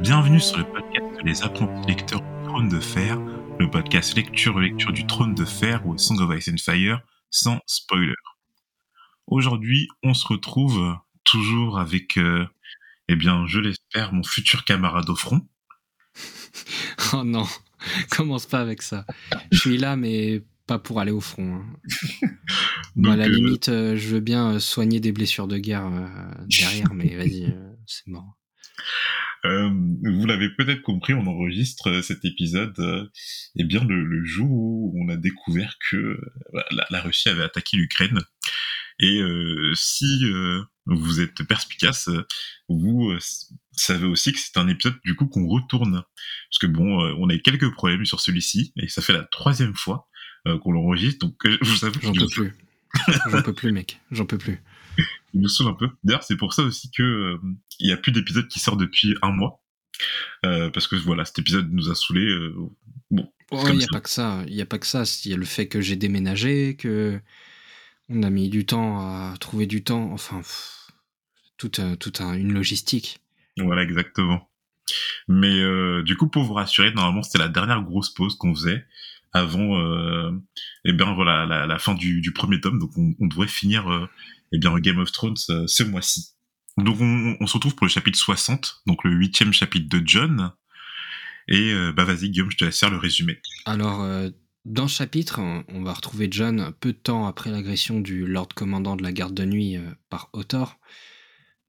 Bienvenue sur le podcast Les apprentis lecteurs du Trône de Fer, le podcast lecture-lecture du Trône de Fer ou Song of Ice and Fire, sans spoiler. Aujourd'hui, on se retrouve toujours avec, euh, eh bien, je l'espère, mon futur camarade au front. oh non, commence pas avec ça. Je suis là, mais pas pour aller au front. Hein. à la euh, limite, euh, je veux bien soigner des blessures de guerre derrière, mais vas-y, c'est mort. Euh, vous l'avez peut-être compris, on enregistre euh, cet épisode euh, eh bien le, jour où on a découvert que la, Russie avait attaqué l'Ukraine. Et si vous êtes perspicace, vous savez aussi que c'est un épisode du coup qu'on retourne. Parce que bon, on a eu quelques problèmes sur celui-ci, et ça fait la troisième fois qu'on l'enregistre, donc je vous avoue J'en peux plus. J'en peux plus, mec. J'en peux plus il nous saoule un peu. D'ailleurs, c'est pour ça aussi que euh, il y a plus d'épisodes qui sortent depuis un mois. Euh, parce que voilà, cet épisode nous a saoulé. Euh, bon. il n'y a pas que ça. Il y a pas que ça. Il y a le fait que j'ai déménagé, que on a mis du temps à trouver du temps. Enfin, toute, une logistique. Voilà, exactement. Mais du coup, pour vous rassurer, normalement, c'était la dernière grosse pause qu'on faisait avant, eh bien voilà, la, fin du, premier tome. Donc, on, on devrait finir eh bien Game of Thrones euh, ce mois-ci. Donc on, se retrouve pour le chapitre 60, donc le huitième chapitre de John. Et euh, bah vas-y Guillaume, je te laisse faire le résumé. Alors euh, dans ce chapitre, on va retrouver John peu de temps après l'agression du Lord commandant de la garde de nuit par Othor.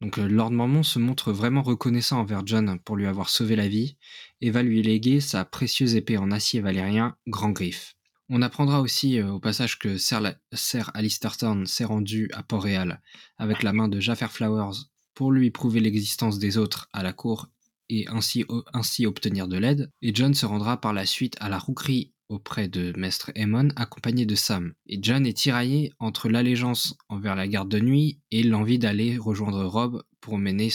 Donc Lord Mormon se montre vraiment reconnaissant envers John pour lui avoir sauvé la vie et va lui léguer sa précieuse épée en acier valérien Grand Griffe. On apprendra aussi euh, au passage que Sir, Alistair Thorne s'est rendu à Port-Réal avec la main de Jaffer Flowers pour lui prouver l'existence des autres à la cour et ainsi, obtenir de l'aide. Et John se rendra par la suite à la rouquerie auprès de Maître Aemon accompagné de Sam. Et John est tiraillé entre l'allégeance envers la garde de nuit et l'envie d'aller rejoindre Rob pour, mener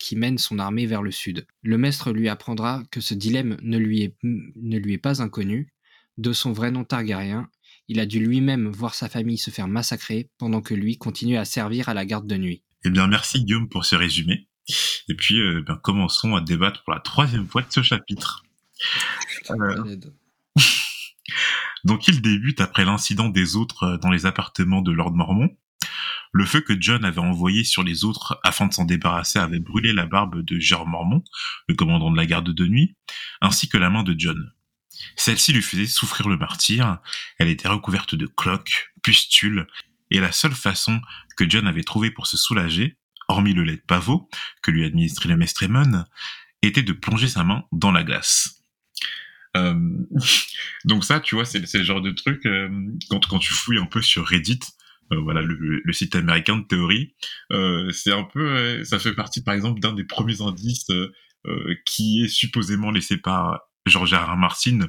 qu'il mène son armée vers le sud. Le maître lui apprendra que ce dilemme ne lui est pas inconnu de son vrai nom Targaryen, il a dû lui-même voir sa famille se faire massacrer pendant que lui continuait à servir à la garde de nuit. Eh bien, merci Guillaume pour ce résumé. Et puis, euh, eh commençons à débattre pour la troisième fois de ce chapitre. Euh, donc, il débute après l'incident des autres euh, dans les appartements de Lord Mormon. Le feu que John avait envoyé sur les autres afin de s'en débarrasser avait brûlé la barbe de Jérôme Mormon, le commandant de la garde de nuit, ainsi que la main de John. Celle-ci lui faisait souffrir le martyr, elle était recouverte de cloques, pustules, et la seule façon que John avait trouvée pour se soulager, hormis le lait de pavot que lui administrait le Mestremon, était de plonger sa main dans la glace. Euh, donc ça, tu vois, c'est le genre de truc, euh, quand, quand tu fouilles un peu sur Reddit, euh, voilà le, le, site américain de théorie, c'est un peu, ça fait partie par exemple d'un des premiers indices qui est supposément laissé par George R. Martin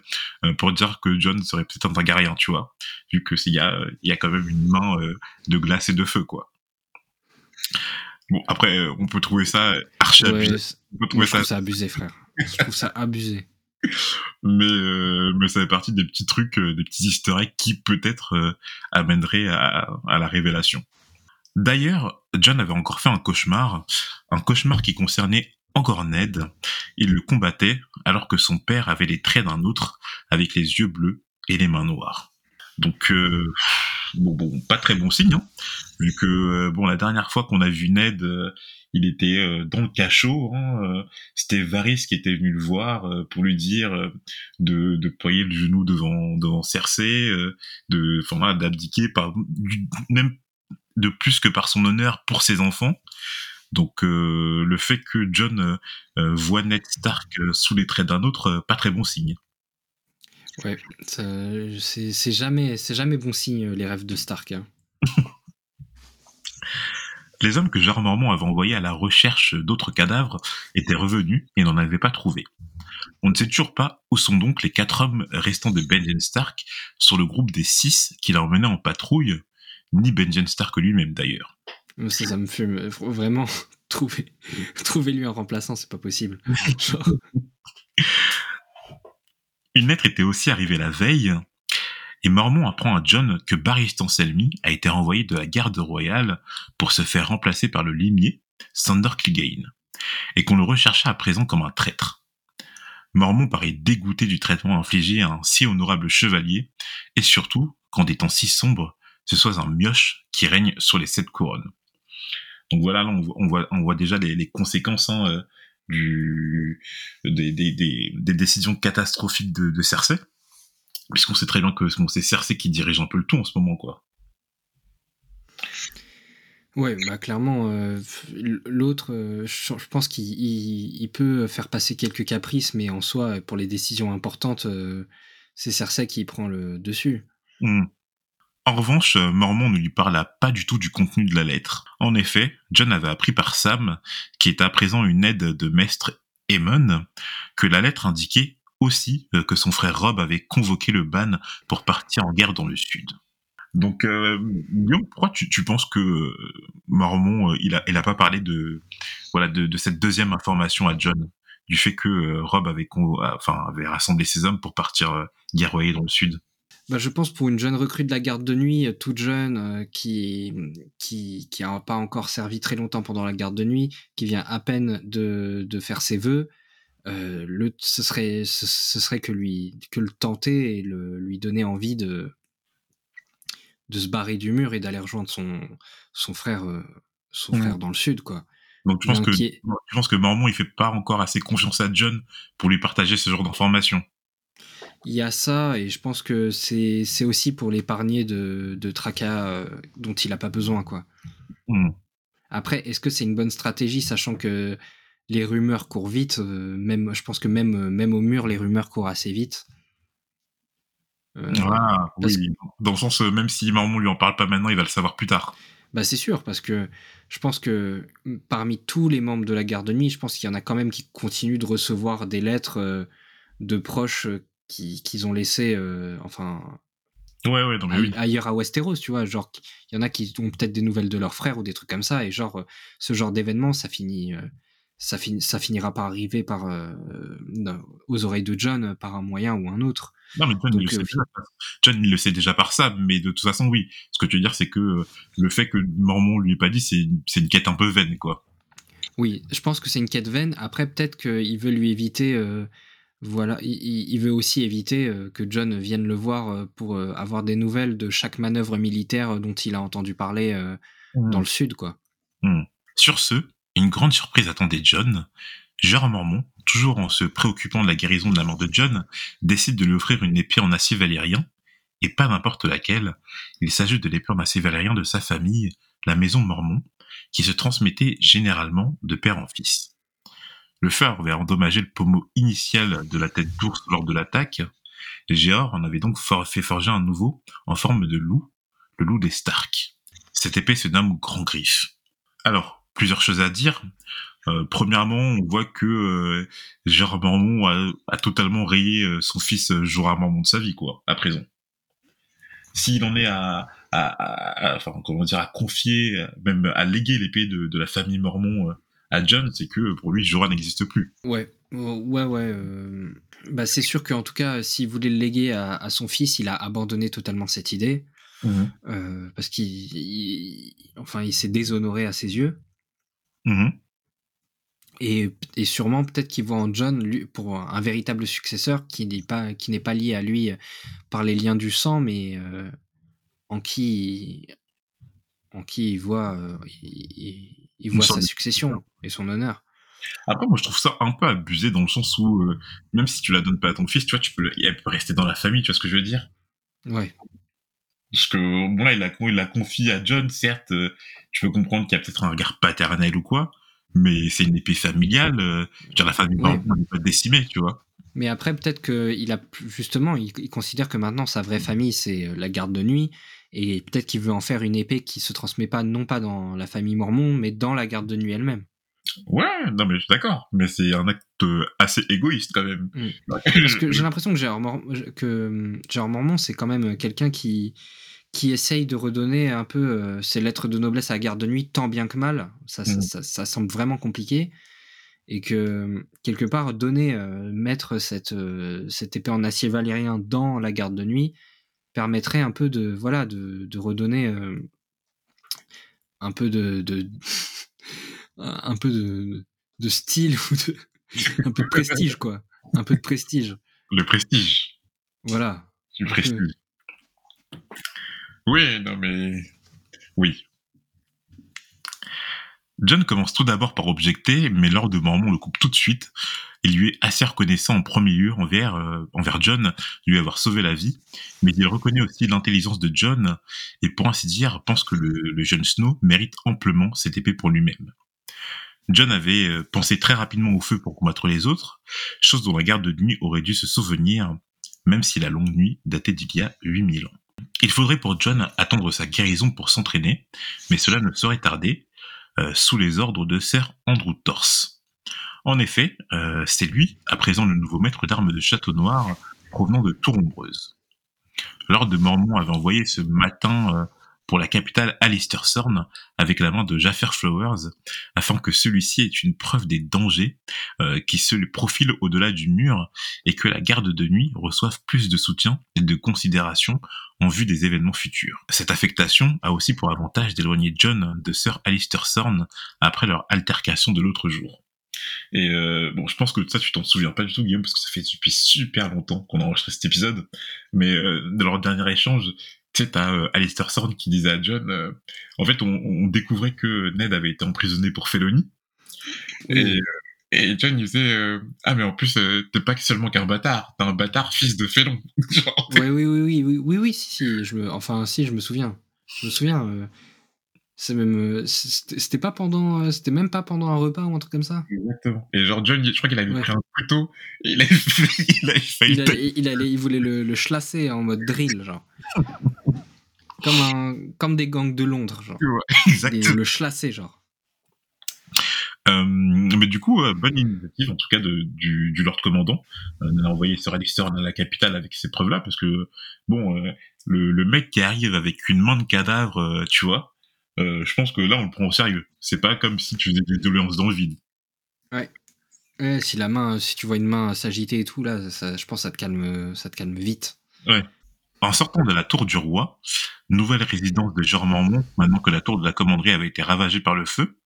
euh, pour dire que John serait peut-être un Targaryen, tu vois, vu que il y a il y a quand même une main euh, de glace et de feu, quoi. Bon, après, euh, on peut trouver ça archi abusé. On trouver ça... Je trouve ça abusé, frère. je trouve ça abusé. mais mais ça fait partie des petits trucs, des petits eggs qui peut-être amèneraient à, à la révélation. D'ailleurs, John avait encore fait un cauchemar, un cauchemar qui concernait encore Ned, il le combattait alors que son père avait les traits d'un autre avec les yeux bleus et les mains noires. Donc euh, bon, bon, pas très bon signe, hein, vu que euh, bon la dernière fois qu'on a vu Ned, euh, il était dans le cachot. Hein, C'était Varys qui était venu le voir pour lui dire de, de poyer le genou devant devant Cersei, de enfin d'abdiquer même de plus que par son honneur pour ses enfants. Donc euh, le fait que John euh, euh, voit Ned Stark sous les traits d'un autre, pas très bon signe. Ouais, c'est jamais, jamais bon signe les rêves de Stark. Hein. les hommes que George Mormont avait envoyés à la recherche d'autres cadavres étaient revenus et n'en avaient pas trouvé. On ne sait toujours pas où sont donc les quatre hommes restants de Benjen Stark sur le groupe des six qu'il a emmenés en patrouille, ni Benjen Stark lui-même d'ailleurs. Ça, ça me fume. Vraiment, trouver, trouver lui un remplaçant, c'est pas possible. Une lettre était aussi arrivée la veille, et Mormon apprend à John que Barry Stanselmy a été renvoyé de la garde royale pour se faire remplacer par le limier Sander Clegane. et qu'on le recherchait à présent comme un traître. Mormon paraît dégoûté du traitement infligé à un si honorable chevalier, et surtout, qu'en des temps si sombres, ce soit un mioche qui règne sur les sept couronnes. Donc voilà, là, on, voit, on voit déjà les, conséquences hein, euh, du, des, des, des, décisions catastrophiques de, de Cersei, puisqu'on sait très bien que c'est Cersei qui dirige un peu le tout en ce moment, quoi. Ouais, bah clairement, euh, l'autre, euh, je, pense qu'il peut faire passer quelques caprices, mais en soi, pour les décisions importantes, euh, c'est Cersei qui prend le dessus. Hmm. En revanche, Mormon ne lui parla pas du tout du contenu de la lettre. En effet, John avait appris par Sam, qui est à présent une aide de maître Aemon, que la lettre indiquait aussi que son frère Rob avait convoqué le ban pour partir en guerre dans le sud. Donc, euh, Guillaume, pourquoi tu, penses que euh, Mormon, euh, il a, il a pas parlé de, voilà, de, cette deuxième information à John, du fait que euh, Rob avait, avait rassemblé ses hommes pour partir guerroyer dans le sud? Bah, je pense pour une jeune recrue de la garde de nuit, toute jeune, qui qui qui a pas encore servi très longtemps pendant la garde de nuit, qui vient à peine de, de faire ses vœux, euh, le, ce serait ce, ce, serait que lui que le tenter et le, lui donner envie de de se barrer du mur et d'aller rejoindre son, son frère, euh, son frère dans le sud, quoi. Donc tu penses, que, tu penses que Mormon il fait pas encore assez confiance à John pour lui partager ce genre d'informations? Il y a ça et je pense que c'est aussi pour l'épargner de, de tracas euh, dont il a pas besoin quoi. Mmh. Après, est-ce que c'est une bonne stratégie sachant que les rumeurs courent vite, euh, même je pense que même même au mur les rumeurs courent assez vite. Euh, ah, oui. Dans le sens, euh, même si Mormon lui en parle pas maintenant, il va le savoir plus tard. Bah c'est sûr, parce que je pense que parmi tous les membres de la garde de nuit, je pense qu'il y en a quand même qui continuent de recevoir des lettres euh, de proches qu'ils ont laissé, enfin, ouais, ouais, donc, ailleurs à Westeros, tu vois. Genre, il y en a qui ont peut-être des nouvelles de leurs frères ou des trucs comme ça, et genre, ce genre d'événement, ça finit, ça, ça finira par arriver par, aux oreilles de John par un moyen ou un autre. Non, mais John, il, le sait déjà, John il le sait déjà par ça, mais de toute façon, oui. Ce que tu veux dire, c'est que euh, le fait que Mormon lui ait pas dit, c'est une quête un peu vaine, quoi. Oui, je pense que c'est une quête vaine. Après, peut-être qu'il veut lui éviter. Euh, voilà, il, veut aussi éviter euh, que John vienne le voir pour avoir des nouvelles de chaque manœuvre militaire dont il a entendu parler mmh. dans le sud, quoi. Mmh. Sur ce, une grande surprise attendait John. Gérard Mormon, toujours en se préoccupant de la guérison de la mort de John, décide de lui offrir une épée en acier valérien, et pas n'importe laquelle. Il s'agit de l'épée en acier valérien de sa famille, la maison Mormon, qui se transmettait généralement de père en fils. Le feu avait endommagé le pommeau initial de la tête d'ours lors de l'attaque, Gérard en avait donc fait forger un nouveau en forme de loup, le loup des Stark. Cette épée se nomme Grand Griffe. Alors, plusieurs choses à dire. Euh, premièrement, on voit que euh, Gérard Mormon a, totalement rayé euh, son fils Jorah Mormon de sa vie, quoi, à présent. S'il en est à, à, enfin, comment dire, à confier, même à léguer l'épée de, de, la famille Mormon à John, c'est que pour lui, Jorah n'existe plus. Ouais, ouais, ouais. Bah, c'est sûr qu'en tout cas, s'il voulait le léguer à, son fils, il a abandonné totalement cette idée. Mmh. parce qu'il, enfin, il s'est déshonoré à ses yeux. Mmh et, et, sûrement peut-être qu'il voit en John lui, pour un, véritable successeur qui n'est pas qui n'est pas lié à lui par les liens du sang, mais euh, en qui en qui il voit euh, il, voit sa succession et son honneur. Après, moi, je trouve ça un peu abusé dans le sens où, euh, même si tu la donnes pas à ton fils, tu vois, tu peux, elle peut rester dans la famille, tu vois ce que je veux dire? Ouais. Parce que, bon, là, il la, il la confie à John, certes, tu peux comprendre qu'il y a peut-être un regard paternel ou quoi, mais c'est une épée familiale. Euh, la famille n'est pas décimée, tu vois. Mais après, peut-être qu'il a justement, il, considère que maintenant sa vraie famille c'est euh, la garde de nuit, et peut-être qu'il veut en faire une épée qui se transmet pas non pas dans la famille Mormon, mais dans la garde de nuit elle-même. Ouais, non mais je suis d'accord, mais c'est un acte assez égoïste quand même. Mm. Parce que j'ai l'impression que Gérard, que Gérard Mormon c'est quand même quelqu'un qui qui essaye de redonner un peu euh, ses lettres de noblesse à la garde de nuit, tant bien que mal. Ça, ça, mmh. semble vraiment compliqué. Et que, quelque part, donner, euh, mettre cette, euh, cette épée en acier valérien dans la garde de nuit permettrait un peu de, voilà, de, de redonner un peu de, de un peu de, de style ou de un peu de prestige quoi, un peu de prestige. Le prestige. Voilà. Du prestige. Oui, non mais oui. John commence tout d'abord par objecter, mais Lord de Mormon le coupe tout de suite. Il lui est assez reconnaissant en premier lieu envers, euh, envers John, lui avoir sauvé la vie, mais il reconnaît aussi l'intelligence de John, et pour ainsi dire, pense que le, le jeune Snow mérite amplement cette épée pour lui-même. John avait euh, pensé très rapidement au feu pour combattre les autres, chose dont la garde de nuit aurait dû se souvenir, même si la longue nuit datait d'il y a 8000 ans. Il faudrait pour John attendre sa guérison pour s'entraîner, mais cela ne saurait tarder, euh, sous les ordres de Sir Andrew Torse. En effet, euh, c'est lui, à présent le nouveau maître d'armes de Château Noir, provenant de Tourombreuse. Lord de Mormont avait envoyé ce matin euh, pour la capitale Alistair Sorn avec la main de Jaffer Flowers, afin que celui-ci ait une preuve des dangers euh, qui se profilent au-delà du mur et que la garde de nuit reçoive plus de soutien et de considération en vue des événements futurs. Cette affectation a aussi pour avantage d'éloigner John de Sir Alistair Sorn après leur altercation de l'autre jour. Et euh, bon, je pense que ça, tu t'en souviens pas du tout, Guillaume, parce que ça fait depuis super longtemps qu'on a enregistré cet épisode. Mais euh, de leur dernier échange, tu sais, t'as euh, Alistair Sorn qui disait à John, euh, en fait, on, on, découvrait que Ned avait été emprisonné pour félonie. Et, euh, et John il disait, euh, ah mais en plus, t'es pas seulement qu'un bâtard, t'es un bâtard fils de félon. Genre, Oui, oui, oui, oui, oui, oui, oui, si, si, je me, enfin, si, je me souviens. Je me souviens. C'est même, euh, c'était pas pendant, euh, c'était même pas pendant un repas ou un truc comme ça? Exactement. Et genre John, je crois qu'il avait Ouais. pris un couteau, et il avait, il avait failli Il, allait, il, allait- il voulait le, le chlasser en mode drill, genre. Comme, un, comme des gangs de Londres, genre. Il Exactement. le chlasser, genre. Euh, mais du coup, euh, bonne initiative en tout cas de, du, du Lord Commandant. Euh, on a envoyé Sir Alistair dans la capitale avec ces preuves-là, parce que bon, le, le mec qui arrive avec une main de cadavre, tu vois, euh, je pense que là on le prend au sérieux. C'est pas comme si tu faisais des doléances dans le vide. Ouais, si la main, si tu vois une main s'agiter et tout, là, ça, je pense que ça te calme, ça te calme vite. En sortant de la tour du roi, nouvelle résidence de Jean Mormont, maintenant que la tour de la commanderie avait été ravagée par le feu,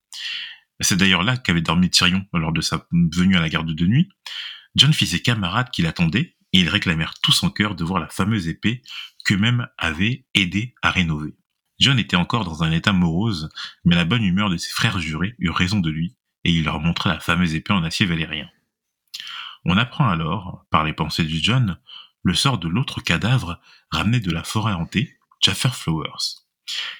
c'est d'ailleurs là qu'avait dormi Tyrion lors de sa venue à la garde de nuit, John fit ses camarades qui l'attendaient, et ils réclamèrent tous en cœur de voir la fameuse épée qu'eux-mêmes avaient aidé à rénover. John était encore dans un état morose, mais la bonne humeur de ses frères jurés eut raison de lui, et il leur montra la fameuse épée en acier valérien. On apprend alors, par les pensées du John, le sort de l'autre cadavre ramené de la forêt hantée, Jaffer Flowers.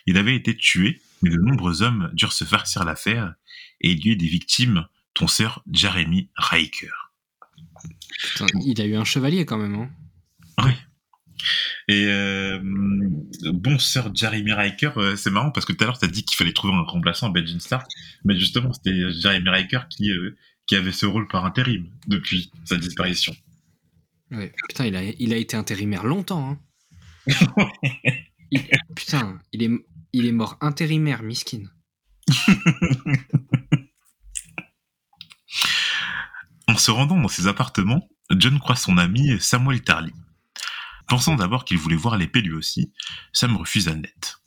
Il avait été tué, mais de nombreux hommes durent se farcir l'affaire, et il y eut des victimes, ton sœur Jeremy Riker. Putain, il a eu un chevalier quand même, hein. Oui. Et euh, bon, sœur Jeremy Riker, euh, c'est marrant parce que tout à l'heure, tu as dit qu'il fallait trouver un remplaçant à Benjamin Stark, mais justement, c'était Jeremy Riker qui, euh, qui avait ce rôle par intérim depuis sa disparition. Ouais. Putain, il a, il a été intérimaire longtemps, hein. Il- putain, il est, il est mort intérimaire, miskin. En se rendant dans ses appartements, John croise son ami Samuel Tarly. Pensant d'abord qu'il voulait voir l'épée lui aussi, Sam refusa net.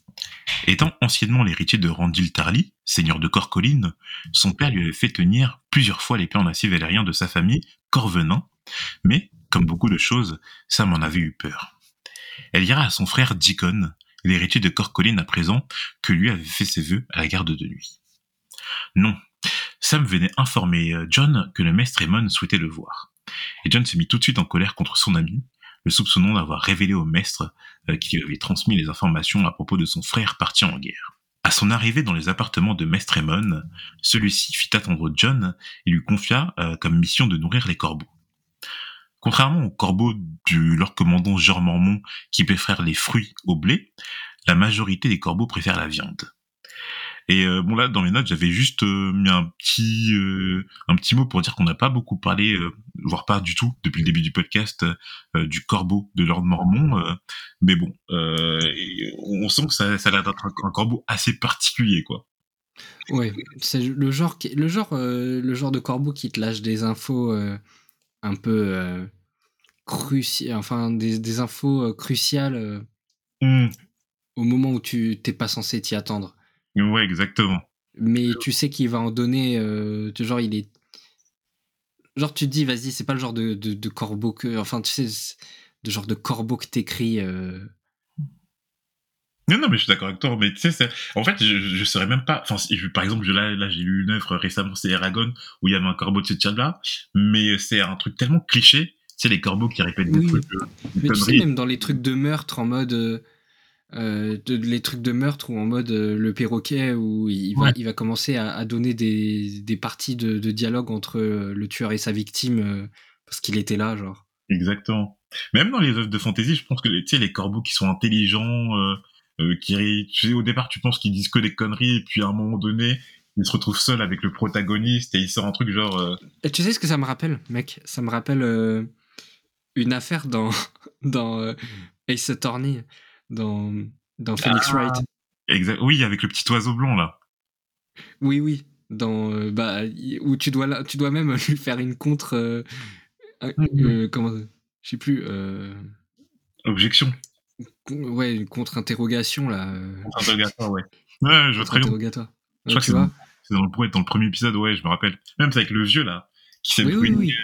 Étant anciennement l'héritier de Randil Tarly, seigneur de Corcolline, son père lui avait fait tenir plusieurs fois l'épée en acier valérien de sa famille, Corvenin, mais, comme beaucoup de choses, Sam en avait eu peur. Elle ira à son frère Deacon, l'héritier de Corcolline à présent, que lui avait fait ses vœux à la garde de nuit. Non, Sam venait informer euh, John que le maître Raymond souhaitait le voir. Et John se mit tout de suite en colère contre son ami, le soupçonnant d'avoir révélé au maître euh, qu'il lui avait transmis les informations à propos de son frère parti en guerre. À son arrivée dans les appartements de Maître Raymond, celui-ci fit attendre John et lui confia euh, comme mission de nourrir les corbeaux. Contrairement aux corbeaux du Lord Commandant Jean Mormont qui préfèrent les fruits au blé, la majorité des corbeaux préfèrent la viande. Et euh, bon là dans mes notes j'avais juste euh, mis un petit euh, un petit mot pour dire qu'on n'a pas beaucoup parlé, voire pas du tout depuis le début du podcast du corbeau de Lord Mormont. euh, mais bon, on sent que ça, ça a l'air d'être un, un corbeau assez particulier quoi. Ouais, c'est le genre, qui, le genre, le genre de corbeau qui te lâche des infos un peu cruciales, enfin des, des infos cruciales Hmm, au moment où tu t'es pas censé t'y attendre. Ouais exactement. Mais tu sais qu'il va en donner, euh, tu- genre il est, genre, tu te dis, vas-y, c'est pas le genre de, de, corbeau que. Enfin, tu sais, de genre de corbeau que t'écris. Euh... Non, non, mais je suis d'accord avec toi. Mais tu sais, en fait, je, je serais même pas. Enfin, par exemple, là, là j'ai lu une œuvre récemment, c'est Eragon, où il y avait un corbeau de ce là mais c'est un truc tellement cliché. C'est les corbeaux qui répètent des trucs. Euh, mais tu sais, même dans les trucs de meurtre, en mode. Euh, euh, de, les trucs de meurtre ou en mode le perroquet où il va, il va commencer à, donner des, des parties de, de, dialogue entre le tueur et sa victime parce qu'il était là, genre. Exactement. Même dans les œuvres de fantasy, je pense que tu sais, les corbeaux qui sont intelligents, euh, qui, tu sais, au départ, tu penses qu'ils disent que des conneries, et puis à un moment donné, ils se retrouvent seuls avec le protagoniste et il sort un truc genre. Euh, et tu sais ce que ça me rappelle, mec? Ça me rappelle euh, une affaire dans dans Ace Attorney, dans dans Phoenix ah. Wright. Exact. Oui, avec le petit oiseau blond là. Oui, oui. Dans bah où tu dois tu dois même lui faire une contre. Mm-hmm. comment Je sais plus. Objection. Ouais, une contre-interrogation, là. Euh. Contre-interrogatoire, ouais. Ouais, je vois très bien. Interrogatoire. Je crois que c'est dans, dans, le, dans le premier épisode, ouais, je me rappelle. Même avec le vieux, là, qui s'est brûlé,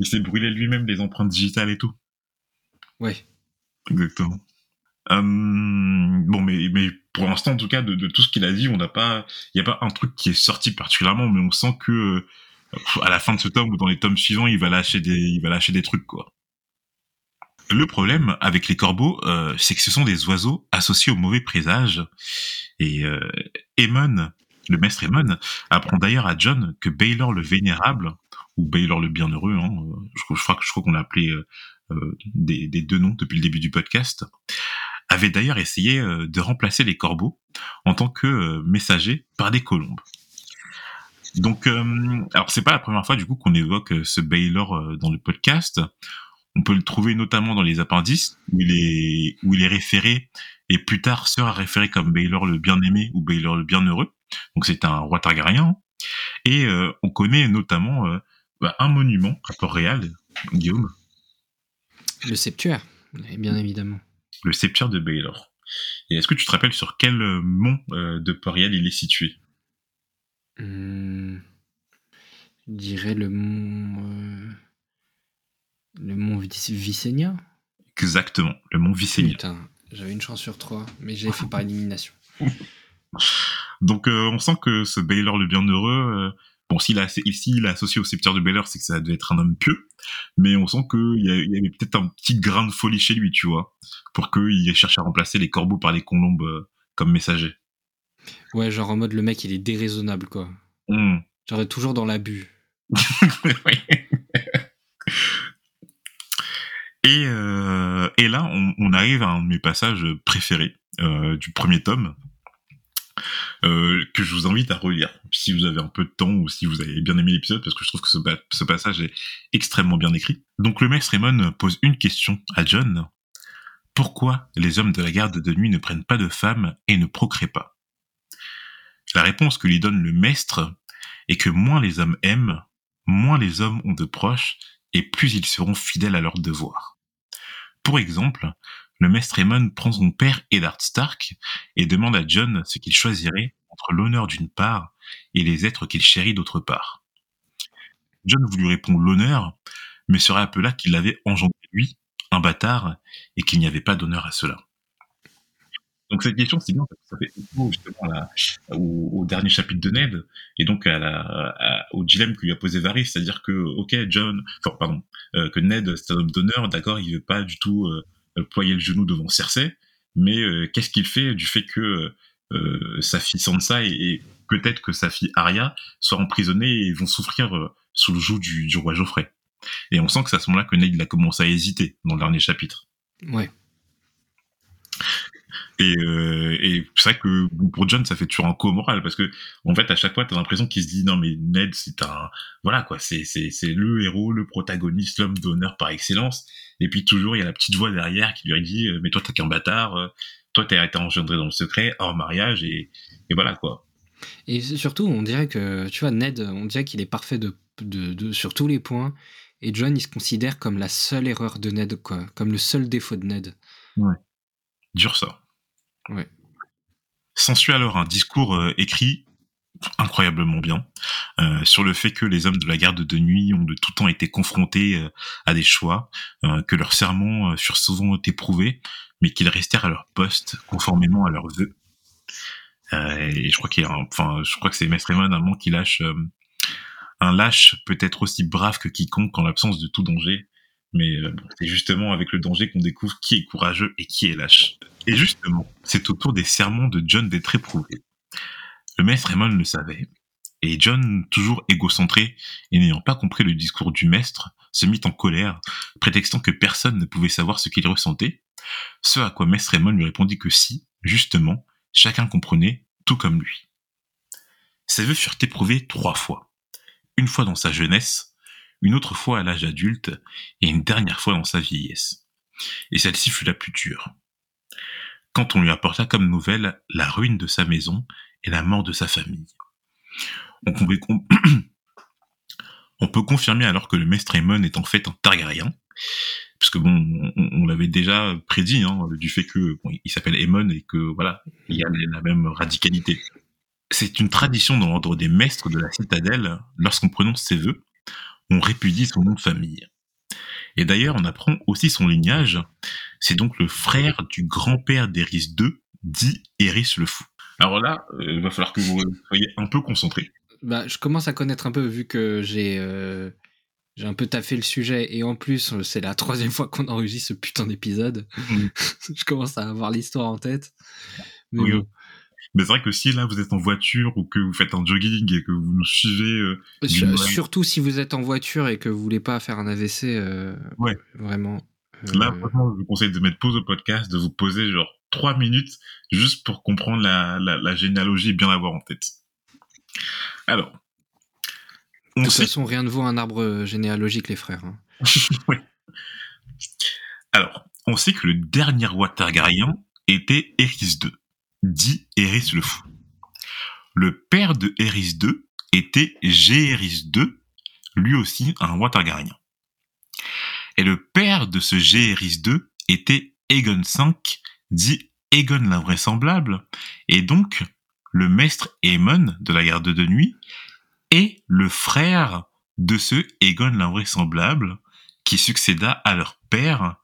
s'est brûlé lui-même des empreintes digitales et tout. Ouais. Exactement. Hum, bon, mais, mais pour l'instant, en tout cas, de, de tout ce qu'il a dit, on n'a pas, il n'y a pas un truc qui est sorti particulièrement, mais on sent que, euh, à la fin de ce tome ou dans les tomes suivants, il va lâcher des, il va lâcher des trucs, quoi. Le problème avec les corbeaux, euh, c'est que ce sont des oiseaux associés aux mauvais présages. Et euh, le maître Aemon, apprend d'ailleurs à John que Baylor le Vénérable, ou Baylor le Bienheureux, hein, je, crois, je crois qu'on l'a appelé euh, euh, des, deux noms depuis le début du podcast, avait d'ailleurs essayé de remplacer les corbeaux en tant que messagers par des colombes. Donc, alors c'est pas la première fois du coup qu'on évoque ce Baylor dans le podcast. On peut le trouver notamment dans les appendices où il est où il est référé et plus tard sera référé comme Baylor le bien-aimé ou Baylor le bienheureux. Donc c'est un roi Targaryen. Et euh, on connaît notamment euh, bah, un monument à Port-Réal, Guillaume. Le septuaire, bien évidemment. Le septuaire de Baylor. Et est-ce que tu te rappelles sur quel mont euh, de Port-Réal il est situé? Hmm. Je dirais le mont. Le mont Visenya Exactement, le mont Visenya. Putain, j'avais une chance sur trois, mais j'ai fait par élimination. Donc euh, on sent que ce Baylor le bienheureux, euh, bon s'il a, ici il est associé au sceptre de Baylor, c'est que ça devait être un homme pieux, mais on sent qu'il y, y, avait peut-être un petit grain de folie chez lui, tu vois, pour qu'il cherche à remplacer les corbeaux par les colombes euh, comme messagers. Ouais, genre en mode le mec il est déraisonnable quoi. Mmh. Genre toujours dans l'abus. Et, euh, et là, on, on, arrive à un de mes passages préférés euh, du premier tome, euh, que je vous invite à relire si vous avez un peu de temps ou si vous avez bien aimé l'épisode, parce que je trouve que ce, ce, passage est extrêmement bien écrit. Donc le maître Raymond pose une question à John. Pourquoi les hommes de la garde de nuit ne prennent pas de femmes et ne procréent pas? La réponse que lui donne le maître est que moins les hommes aiment, moins les hommes ont de proches et plus ils seront fidèles à leurs devoirs. Pour exemple, le maître Raymond prend son père Eddard Stark et demande à John ce qu'il choisirait entre l'honneur d'une part et les êtres qu'il chérit d'autre part. John lui répond l'honneur, mais se rappela qu'il l'avait engendré lui, un bâtard, et qu'il n'y avait pas d'honneur à cela. Donc cette question, c'est bien que ça fait écho justement au, dernier chapitre de Ned et donc à au dilemme que lui a posé Varys, c'est-à-dire que ok John, pardon, euh, que Ned c'est un homme d'honneur, d'accord, il veut pas du tout euh, ployer le genou devant Cersei, mais euh, qu'est-ce qu'il fait du fait que sa fille Sansa et, peut-être que sa fille Arya soient emprisonnées et vont souffrir sous le joug du, du roi Geoffrey. Et on sent que c'est à ce moment-là que Ned a commencé à hésiter dans le dernier chapitre. Ouais. Et, euh, et c'est vrai que pour John, ça fait toujours un coup moral parce que en fait, à chaque fois, t'as l'impression qu'il se dit non mais Ned, c'est un voilà quoi, c'est c'est c'est le héros, le protagoniste, l'homme d'honneur par excellence. Et puis toujours, il y a la petite voix derrière qui lui dit euh, mais toi t'as qu'un bâtard, euh, toi t'as été engendré dans le secret hors mariage et, et voilà quoi. Et surtout, on dirait que tu vois Ned, on dirait qu'il est parfait de, de, de sur tous les points. Et John, il se considère comme la seule erreur de Ned, quoi, comme le seul défaut de Ned. Ouais. Dur ça. Ouais. S'ensuit alors un discours euh, écrit incroyablement bien, euh, sur le fait que les hommes de la garde de nuit ont de tout temps été confrontés euh, à des choix, euh, que leurs serments furent souvent éprouvés, mais qu'ils restèrent à leur poste conformément à leurs vœux. et je crois qu'il enfin, je crois que c'est Maître Raymond un moment qui lâche un lâche peut être aussi brave que quiconque en l'absence de tout danger. Mais c'est justement avec le danger qu'on découvre qui est courageux et qui est lâche. Et justement, c'est au tour des sermons de John d'être éprouvé. Le maître Raymond le savait, et John, toujours égocentré et n'ayant pas compris le discours du maître, se mit en colère, prétextant que personne ne pouvait savoir ce qu'il ressentait, ce à quoi maître Raymond lui répondit que si, justement, chacun comprenait, tout comme lui. Ses vœux furent éprouvés trois fois. Une fois dans sa jeunesse, une autre fois à l'âge adulte, et une dernière fois dans sa vieillesse. Et celle-ci fut la plus dure. Quand on lui apporta comme nouvelle la ruine de sa maison et la mort de sa famille. On, peut confirmer alors que le maître Aemon est en fait un Targaryen, parce que bon, on, l'avait déjà prédit hein, du fait que il s'appelle Aemon et que voilà, il y a la même radicalité. C'est une tradition dans l'ordre des maîtres de la citadelle, lorsqu'on prononce ses vœux, on répudie son nom de famille. Et d'ailleurs, on apprend aussi son lignage. C'est donc le frère du grand-père d'Eris II, dit Eris le Fou. Alors là, euh, il va falloir que vous soyez un peu concentré. Bah, je commence à connaître un peu vu que j'ai euh, j'ai un peu taffé le sujet et en plus c'est la troisième fois qu'on enregistre ce putain d'épisode. Mm. je commence à avoir l'histoire en tête. Mais, mais c'est vrai que si là vous êtes en voiture ou que vous faites un jogging et que vous nous suivez, euh, surtout si vous êtes en voiture et que vous voulez pas faire un AVC, ouais. vraiment. Là, franchement, je vous conseille de mettre pause au podcast, de vous poser genre trois minutes juste pour comprendre la, la, généalogie et bien l'avoir en tête. Alors. On de toute façon, rien ne vaut un arbre généalogique, les frères. Hein. oui. Alors, on sait que le dernier roi targaryen était Eris II, dit Eris le Fou. Le père de Eris II était Géeris II, lui aussi un roi targaryen. Et le père de ce Géeris II était Aegon V, dit Aegon l'invraisemblable, et donc le maître Aemon de la garde de nuit est le frère de ce Aegon l'invraisemblable qui succéda à leur père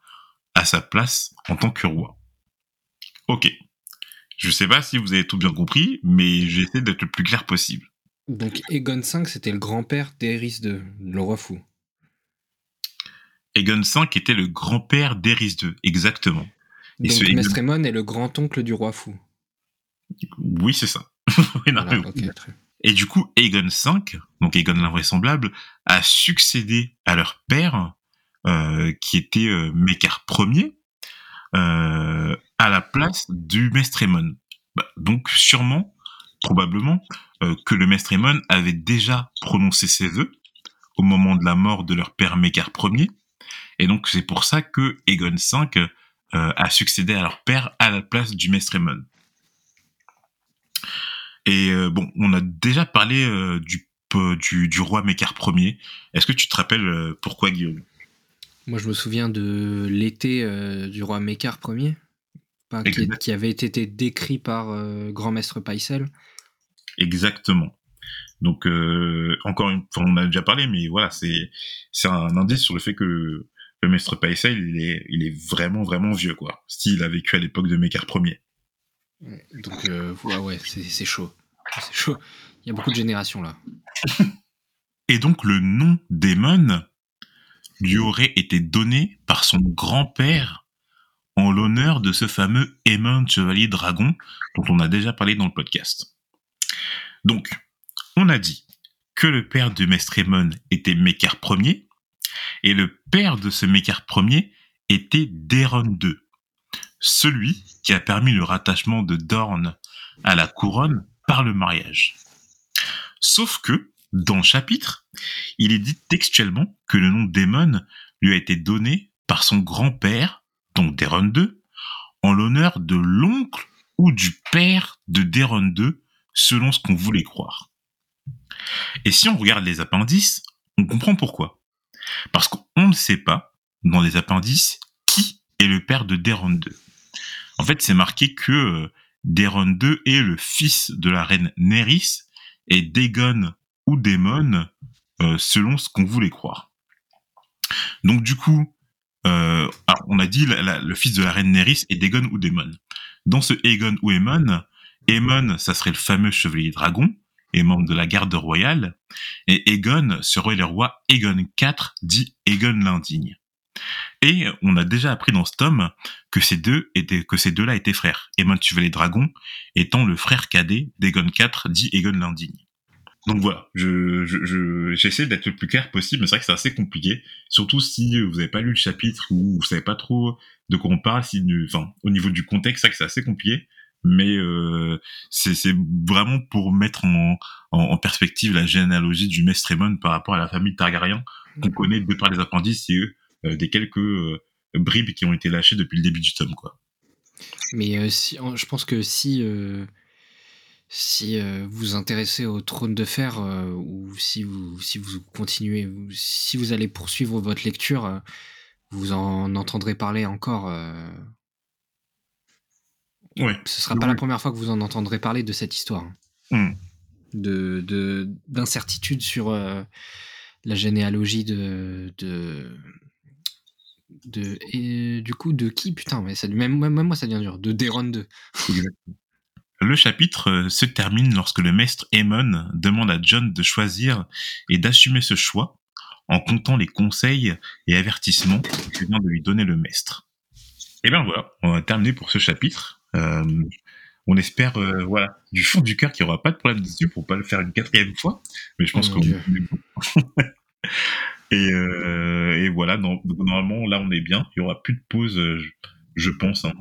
à sa place en tant que roi. Ok. Je sais pas si vous avez tout bien compris, mais j'essaie d'être le plus clair possible. Donc Aegon V, c'était le grand-père d'Eris II, le roi fou. Aegon V était le grand-père d'Eris II, exactement. Et Donc Mestremon est le grand-oncle du roi fou. Oui, c'est ça. et du coup, Aegon V, donc Aegon l'invraisemblable, a succédé à leur père, euh, qui était euh, Mekar Ier, euh, à la place du Mestremon. Bah, donc sûrement, probablement, euh, que le Mestremon avait déjà prononcé ses vœux au moment de la mort de leur père Mekar Ier, et donc c'est pour ça que Aegon V a succédé à leur père à la place du maître Et euh, bon, on a déjà parlé euh, du, du, du, roi Mécar Ier. Est-ce que tu te rappelles pourquoi Guillaume? Moi, je me souviens de l'été du roi Mécar Ier, qui, qui, avait été décrit par Grand Maître Paisel. Exactement. Donc, encore une fois, on a déjà parlé, mais voilà, c'est un indice sur le fait que le maître Paisel, il est, il est vraiment, vraiment vieux, quoi. S'il a vécu à l'époque de Mécar Ier. Donc, euh, ouais, c'est chaud. Chaud. Il y a beaucoup de générations, là. Et donc, le nom d'Aemon lui aurait été donné par son grand-père en l'honneur de ce fameux Aemon Chevalier Dragon dont on a déjà parlé dans le podcast. Donc, on a dit que le père de Maître Aemon était Mécar Ier, et le père de ce Mécar Ier était Déron II, celui qui a permis le rattachement de Dorne à la couronne le mariage. Sauf que, dans le chapitre, il est dit textuellement que le nom d'Aemon lui a été donné par son grand-père, donc Déron II, en l'honneur de l'oncle ou du père de Déron II, selon ce qu'on voulait croire. Et si on regarde les appendices, on comprend pourquoi. Parce qu'on ne sait pas, dans les appendices, qui est le père de Déron II. En fait, c'est marqué que euh, Déron II est le fils de la reine Néris et d'Aegon ou démon, selon ce qu'on voulait croire. Donc du coup, on a dit le fils de la reine Neris est Dagon ou démon. Dans ce Aegon ou Aemon, Aemon, ça serait le fameux chevalier dragon, et membre de la garde royale, et Aegon serait le roi Aegon IV, dit Aegon l'indigne. Et on a déjà appris dans ce tome que ces deux étaient, que ces deux-là étaient frères. Aemon Chevalier Dragon étant le frère cadet d'Aegon IV, dit Aegon l'indigne. Donc voilà, je, je, j'essaie d'être le plus clair possible, mais c'est vrai que c'est assez compliqué, surtout si vous n'avez pas lu le chapitre ou vous savez pas trop de quoi on parle, si, enfin, au niveau du contexte, c'est vrai que c'est assez compliqué mais euh, c'est vraiment pour mettre en, en, perspective la généalogie du maître Raymond par rapport à la famille Targaryen qu'on connaît de par les appendices et euh, des quelques euh, bribes qui ont été lâchées depuis le début du tome quoi. Mais si, je pense que si si vous vous intéressez au trône de fer ou si vous si vous continuez si vous allez poursuivre votre lecture vous en entendrez parler encore Ouais. Ce sera pas la première fois que vous en entendrez parler de cette histoire. Hmm. De d'incertitude sur euh, la généalogie de de, de et, du coup de qui putain mais ça même, même moi ça devient dur de Deron 2. Le chapitre euh, se termine lorsque le maître Aemon demande à John de choisir et d'assumer ce choix en comptant les conseils et avertissements que vient de lui donner le maître. Et bien voilà, on a terminé pour ce chapitre. Euh, on espère, euh, voilà, du fond du cœur qu'il n'y aura pas de problème dessus pour pas le faire une quatrième fois. Mais je pense oh qu'on et, euh, et voilà, normalement là on est bien. Il y aura plus de pause, je, pense, hein,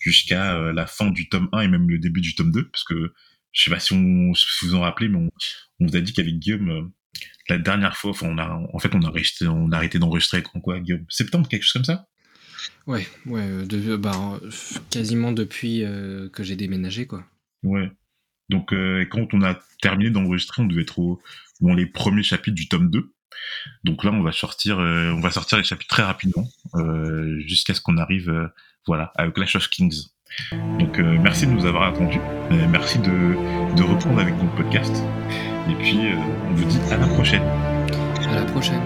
jusqu'à la fin du tome 1 et même le début du tome 2, parce que je sais pas si, on, vous en rappelez, mais on, vous a dit qu'avec Guillaume, la dernière fois, on a, en fait, on a, on a arrêté d'enregistrer quand quoi, Guillaume Septembre, quelque chose comme ça? Ouais, ouais, euh, de, bah, quasiment depuis euh, que j'ai déménagé, quoi. Ouais. Donc, euh, quand on a terminé d'enregistrer, on devait être au, dans les premiers chapitres du tome 2. Donc là, on va sortir, euh, on va sortir les chapitres très rapidement euh, jusqu'à ce qu'on arrive, euh, voilà, à Clash of Kings. Donc merci de nous avoir attendus, merci de, de reprendre avec notre podcast. Et puis on vous dit à la prochaine. À la prochaine.